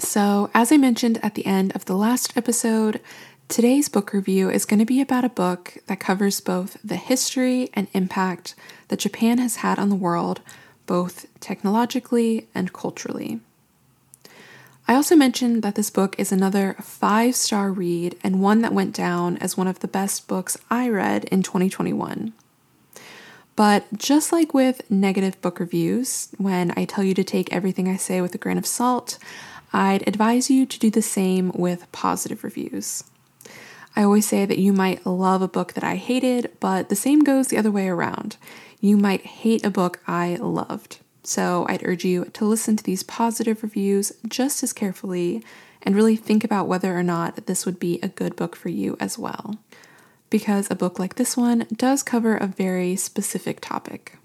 So, as I mentioned at the end of the last episode, today's book review is going to be about a book that covers both the history and impact that Japan has had on the world, both technologically and culturally. I also mentioned that this book is another five star read and one that went down as one of the best books I read in 2021. But just like with negative book reviews, when I tell you to take everything I say with a grain of salt, I'd advise you to do the same with positive reviews. I always say that you might love a book that I hated, but the same goes the other way around. You might hate a book I loved. So I'd urge you to listen to these positive reviews just as carefully and really think about whether or not this would be a good book for you as well. Because a book like this one does cover a very specific topic.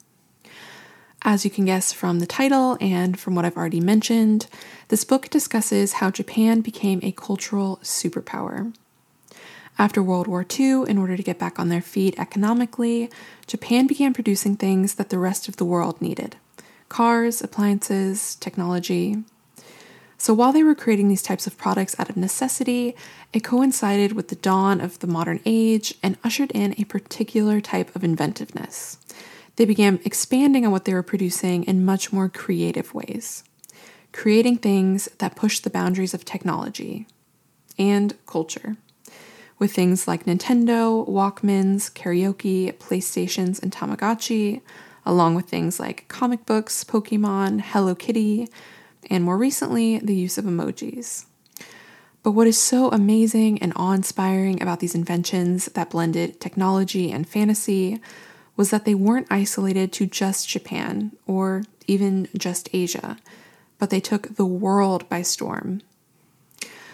As you can guess from the title and from what I've already mentioned, this book discusses how Japan became a cultural superpower. After World War II, in order to get back on their feet economically, Japan began producing things that the rest of the world needed cars, appliances, technology. So while they were creating these types of products out of necessity, it coincided with the dawn of the modern age and ushered in a particular type of inventiveness. They began expanding on what they were producing in much more creative ways, creating things that pushed the boundaries of technology and culture. With things like Nintendo, Walkmans, karaoke, PlayStations, and Tamagotchi, along with things like comic books, Pokemon, Hello Kitty, and more recently, the use of emojis. But what is so amazing and awe inspiring about these inventions that blended technology and fantasy was that they weren't isolated to just Japan or even just Asia, but they took the world by storm.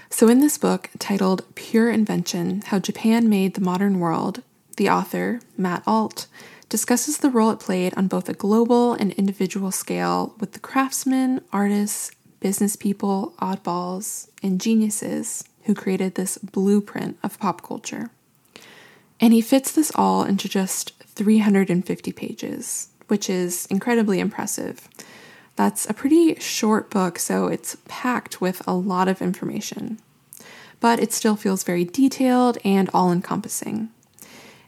So, in this book titled Pure Invention How Japan Made the Modern World, the author, Matt Alt, discusses the role it played on both a global and individual scale with the craftsmen, artists, business people, oddballs, and geniuses who created this blueprint of pop culture. And he fits this all into just 350 pages, which is incredibly impressive. That's a pretty short book, so it's packed with a lot of information. But it still feels very detailed and all encompassing.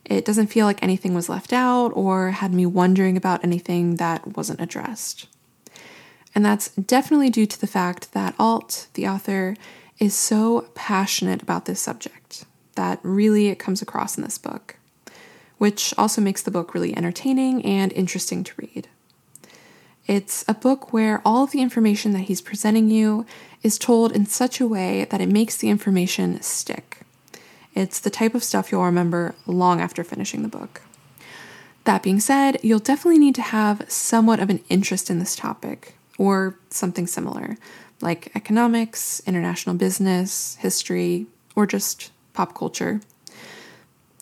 It doesn't feel like anything was left out or had me wondering about anything that wasn't addressed. And that's definitely due to the fact that Alt, the author, is so passionate about this subject that really it comes across in this book, which also makes the book really entertaining and interesting to read. It's a book where all of the information that he's presenting you is told in such a way that it makes the information stick. It's the type of stuff you'll remember long after finishing the book. That being said, you'll definitely need to have somewhat of an interest in this topic, or something similar, like economics, international business, history, or just pop culture.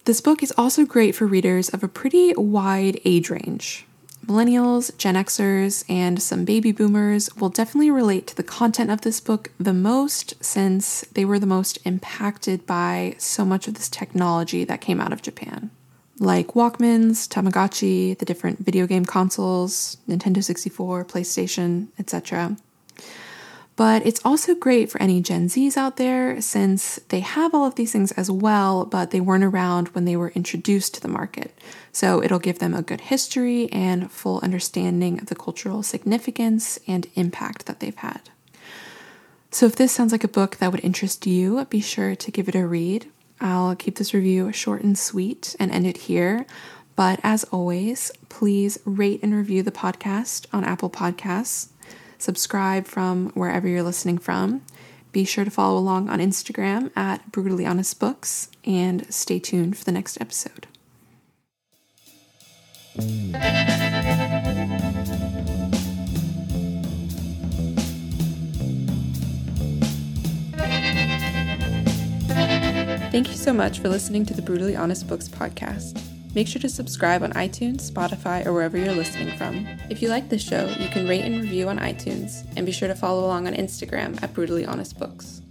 This book is also great for readers of a pretty wide age range. Millennials, Gen Xers, and some baby boomers will definitely relate to the content of this book the most since they were the most impacted by so much of this technology that came out of Japan. Like Walkmans, Tamagotchi, the different video game consoles, Nintendo 64, PlayStation, etc. But it's also great for any Gen Zs out there since they have all of these things as well, but they weren't around when they were introduced to the market. So it'll give them a good history and full understanding of the cultural significance and impact that they've had. So if this sounds like a book that would interest you, be sure to give it a read. I'll keep this review short and sweet and end it here. But as always, please rate and review the podcast on Apple Podcasts subscribe from wherever you're listening from. Be sure to follow along on Instagram at Brutally Honest Books and stay tuned for the next episode. Thank you so much for listening to the Brutally Honest Books podcast. Make sure to subscribe on iTunes, Spotify, or wherever you're listening from. If you like this show, you can rate and review on iTunes, and be sure to follow along on Instagram at Brutally Honest Books.